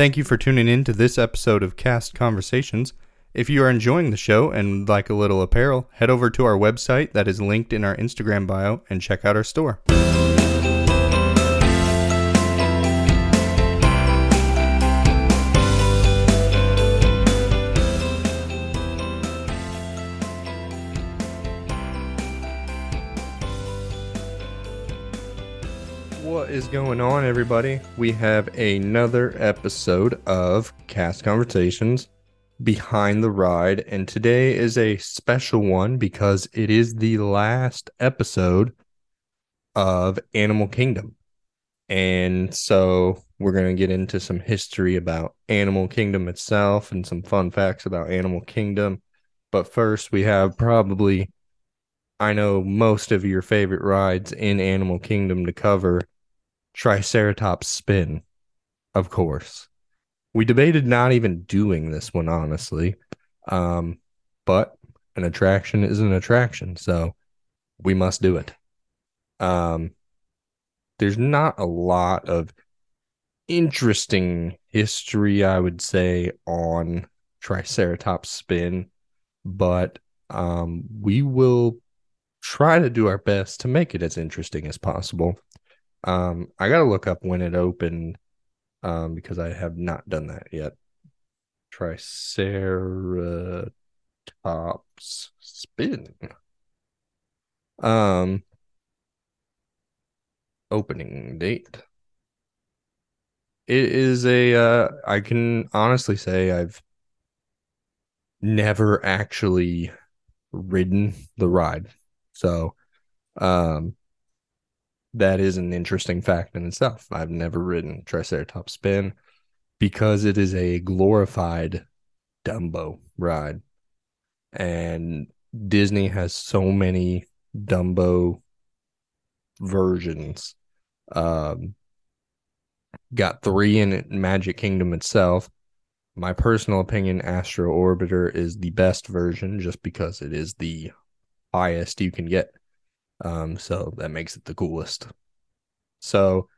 Thank you for tuning in to this episode of Cast Conversations. If you are enjoying the show and like a little apparel, head over to our website that is linked in our Instagram bio and check out our store. What is going on, everybody? We have another episode of Cast Conversations Behind the Ride, and today is a special one because it is the last episode of Animal Kingdom. And so we're going to get into some history about Animal Kingdom itself and some fun facts about Animal Kingdom. But first, we have probably, I know, most of your favorite rides in Animal Kingdom to cover. Triceratops spin, of course. We debated not even doing this one, honestly. Um, but an attraction is an attraction, so we must do it. Um, there's not a lot of interesting history, I would say, on Triceratops spin, but um, we will try to do our best to make it as interesting as possible. Um, I gotta look up when it opened, um, because I have not done that yet. Triceratops spin. Um, opening date. It is a. Uh, I can honestly say I've never actually ridden the ride, so um that is an interesting fact in itself. I've never ridden Triceratops Spin because it is a glorified Dumbo ride. And Disney has so many Dumbo versions. Um, got three in Magic Kingdom itself. My personal opinion, Astro Orbiter is the best version just because it is the highest you can get. Um, so that makes it the coolest. So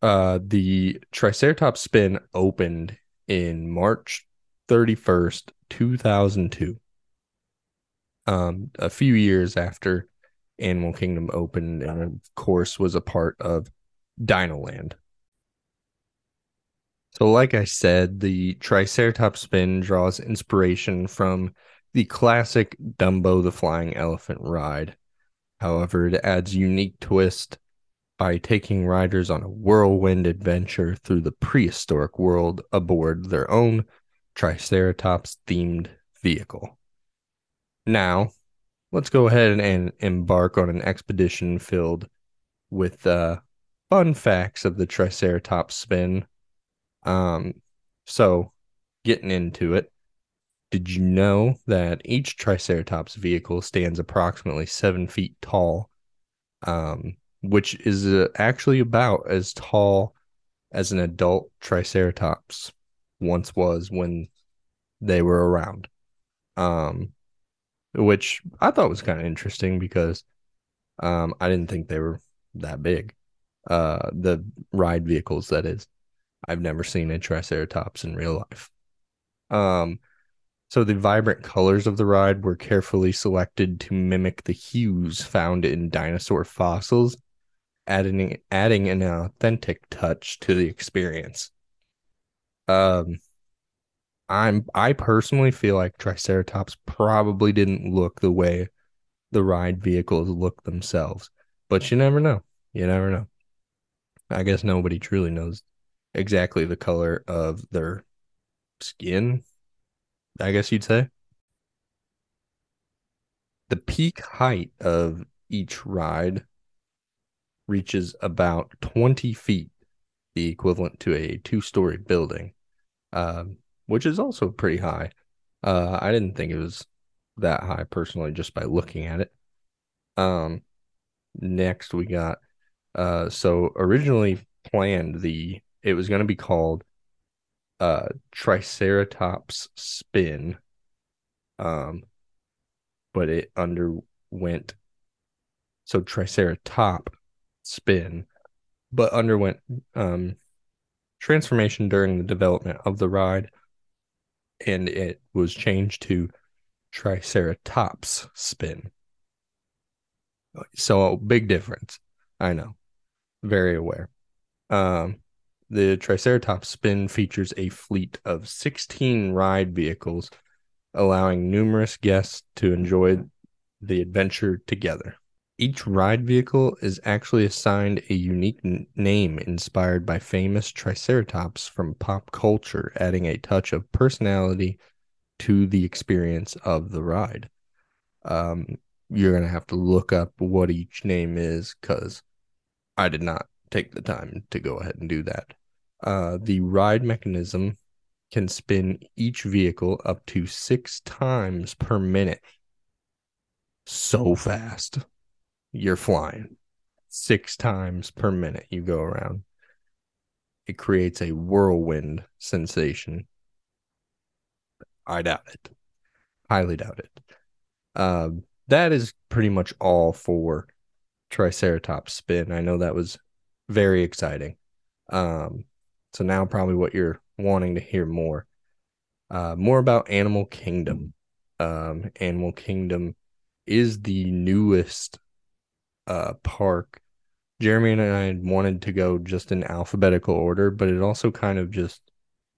uh the Triceratops spin opened in March 31st, 2002. Um a few years after Animal Kingdom opened and of course was a part of Dinoland. So like I said, the Triceratops spin draws inspiration from the classic Dumbo the Flying Elephant ride However, it adds unique twist by taking riders on a whirlwind adventure through the prehistoric world aboard their own Triceratops themed vehicle. Now, let's go ahead and embark on an expedition filled with uh, fun facts of the Triceratops spin. Um, so, getting into it, did you know that each Triceratops vehicle stands approximately seven feet tall, um, which is uh, actually about as tall as an adult Triceratops once was when they were around? Um, which I thought was kind of interesting because um, I didn't think they were that big. Uh, the ride vehicles, that is. I've never seen a Triceratops in real life. Um, so the vibrant colors of the ride were carefully selected to mimic the hues found in dinosaur fossils, adding adding an authentic touch to the experience. Um I'm I personally feel like Triceratops probably didn't look the way the ride vehicles look themselves, but you never know. You never know. I guess nobody truly knows exactly the color of their skin I guess you'd say. The peak height of each ride reaches about 20 feet, the equivalent to a two story building, um, which is also pretty high. Uh, I didn't think it was that high personally, just by looking at it. Um, next we got, uh, so originally planned the, it was going to be called uh Triceratops spin. Um but it underwent so Triceratop spin, but underwent um transformation during the development of the ride, and it was changed to Triceratops spin. So big difference. I know. Very aware. Um, the Triceratops spin features a fleet of 16 ride vehicles, allowing numerous guests to enjoy the adventure together. Each ride vehicle is actually assigned a unique n- name inspired by famous Triceratops from pop culture, adding a touch of personality to the experience of the ride. Um, you're going to have to look up what each name is because I did not take the time to go ahead and do that. Uh, the ride mechanism can spin each vehicle up to six times per minute. So fast. You're flying six times per minute you go around. It creates a whirlwind sensation. I doubt it. Highly doubt it. Uh, that is pretty much all for Triceratops spin. I know that was very exciting. Um, so now probably what you're wanting to hear more, uh, more about Animal Kingdom. Um, Animal Kingdom is the newest uh park. Jeremy and I wanted to go just in alphabetical order, but it also kind of just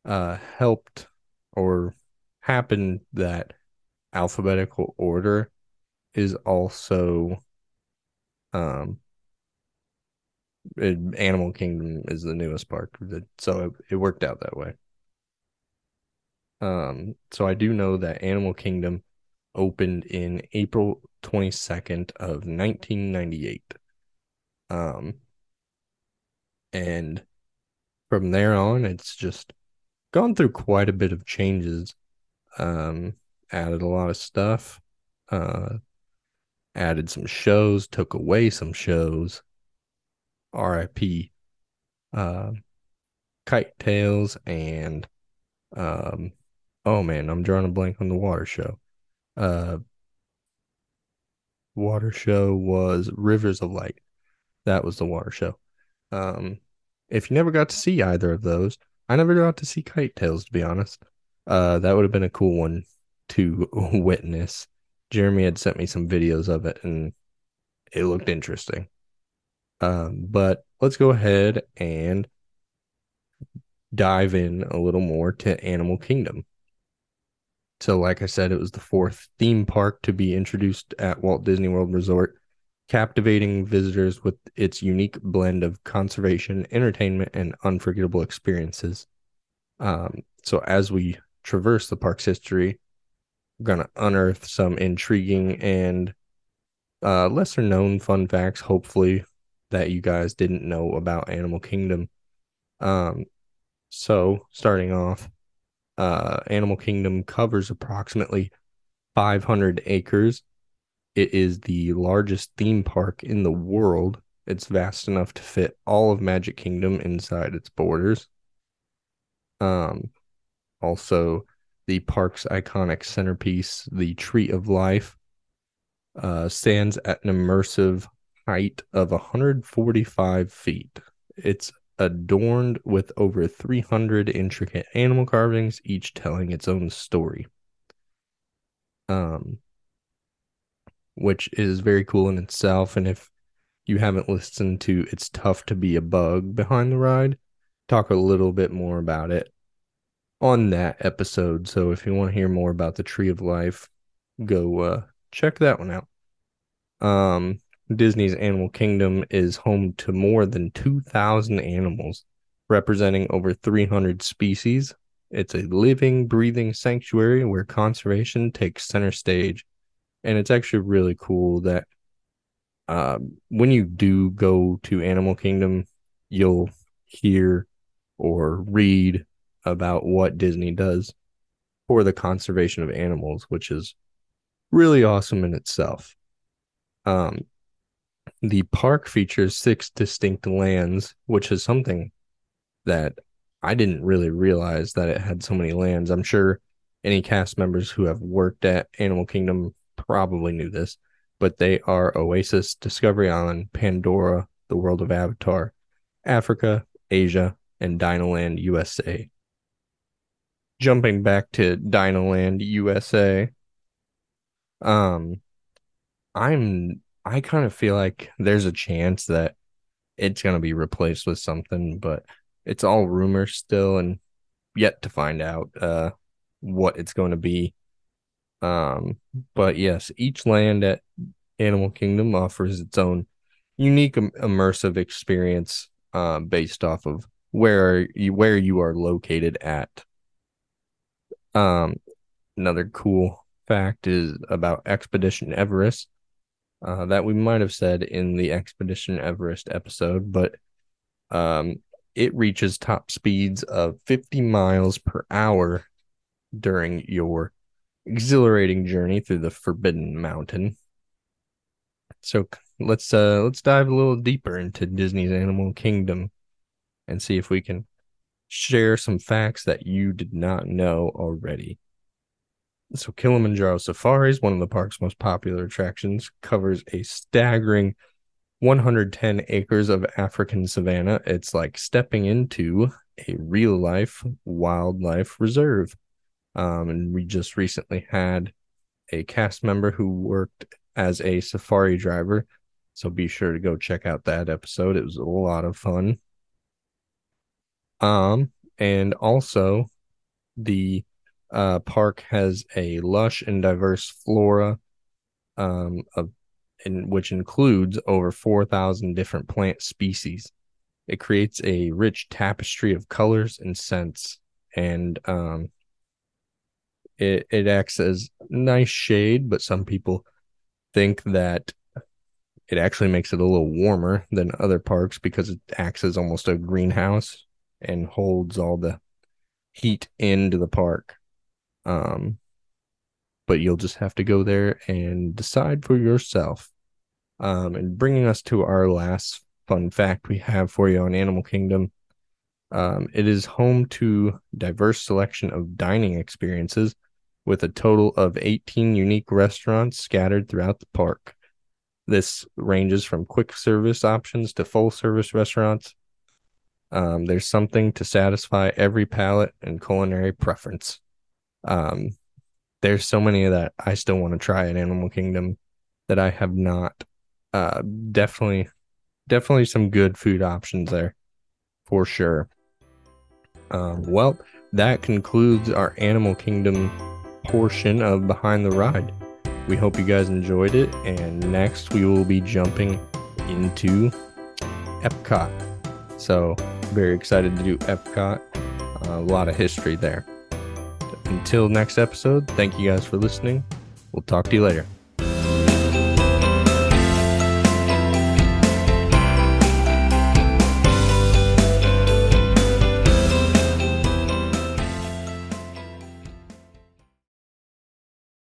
uh helped or happened that alphabetical order is also um it, Animal Kingdom is the newest park, so it, it worked out that way. Um, so I do know that Animal Kingdom opened in April 22nd of 1998. Um, and from there on, it's just gone through quite a bit of changes. Um, added a lot of stuff. Uh, added some shows, took away some shows. RIP uh, Kite Tails and um oh man, I'm drawing a blank on the water show. Uh water show was Rivers of Light. That was the water show. Um if you never got to see either of those, I never got to see Kite Tails to be honest. Uh that would have been a cool one to witness. Jeremy had sent me some videos of it and it looked interesting. Um, but let's go ahead and dive in a little more to Animal Kingdom. So, like I said, it was the fourth theme park to be introduced at Walt Disney World Resort, captivating visitors with its unique blend of conservation, entertainment, and unforgettable experiences. Um, so, as we traverse the park's history, we're going to unearth some intriguing and uh, lesser known fun facts, hopefully, that you guys didn't know about Animal Kingdom. Um, so starting off, uh, Animal Kingdom covers approximately 500 acres. It is the largest theme park in the world. It's vast enough to fit all of Magic Kingdom inside its borders. Um, also, the park's iconic centerpiece, the Tree of Life, uh, stands at an immersive height of 145 feet. It's adorned with over 300 intricate animal carvings, each telling its own story. Um, which is very cool in itself. And if you haven't listened to It's Tough to Be a Bug behind the ride, talk a little bit more about it on that episode. So if you want to hear more about the Tree of Life, go uh, check that one out. Um, Disney's Animal Kingdom is home to more than 2,000 animals, representing over 300 species. It's a living, breathing sanctuary where conservation takes center stage. And it's actually really cool that uh, when you do go to Animal Kingdom, you'll hear or read about what Disney does for the conservation of animals, which is really awesome in itself. Um, the park features six distinct lands, which is something that I didn't really realize that it had so many lands. I'm sure any cast members who have worked at Animal Kingdom probably knew this, but they are Oasis, Discovery Island, Pandora, the world of Avatar, Africa, Asia, and Dinoland USA. Jumping back to Dinoland USA, um, I'm I kind of feel like there's a chance that it's gonna be replaced with something, but it's all rumors still and yet to find out uh what it's going to be. Um, but yes, each land at Animal Kingdom offers its own unique immersive experience uh, based off of where you where you are located at. Um, another cool fact is about Expedition Everest uh, that we might have said in the Expedition Everest episode, but um, it reaches top speeds of 50 miles per hour during your exhilarating journey through the Forbidden Mountain. So let's uh let's dive a little deeper into Disney's Animal Kingdom and see if we can share some facts that you did not know already. So Kilimanjaro Safaris, one of the park's most popular attractions, covers a staggering 110 acres of African savanna. It's like stepping into a real life wildlife reserve. Um, and we just recently had a cast member who worked as a safari driver. So be sure to go check out that episode. It was a lot of fun. Um, and also the uh, park has a lush and diverse flora, um, of in which includes over 4,000 different plant species. It creates a rich tapestry of colors and scents, and um, it it acts as nice shade. But some people think that it actually makes it a little warmer than other parks because it acts as almost a greenhouse and holds all the heat into the park. Um, but you'll just have to go there and decide for yourself. Um, and bringing us to our last fun fact we have for you on Animal Kingdom. Um, it is home to diverse selection of dining experiences with a total of 18 unique restaurants scattered throughout the park. This ranges from quick service options to full service restaurants. Um, there's something to satisfy every palate and culinary preference. Um, there's so many of that I still want to try at Animal Kingdom that I have not. Uh, definitely, definitely some good food options there for sure. Um, well, that concludes our Animal Kingdom portion of Behind the Ride. We hope you guys enjoyed it, and next we will be jumping into Epcot. So, very excited to do Epcot. Uh, a lot of history there. Until next episode, thank you guys for listening. We'll talk to you later.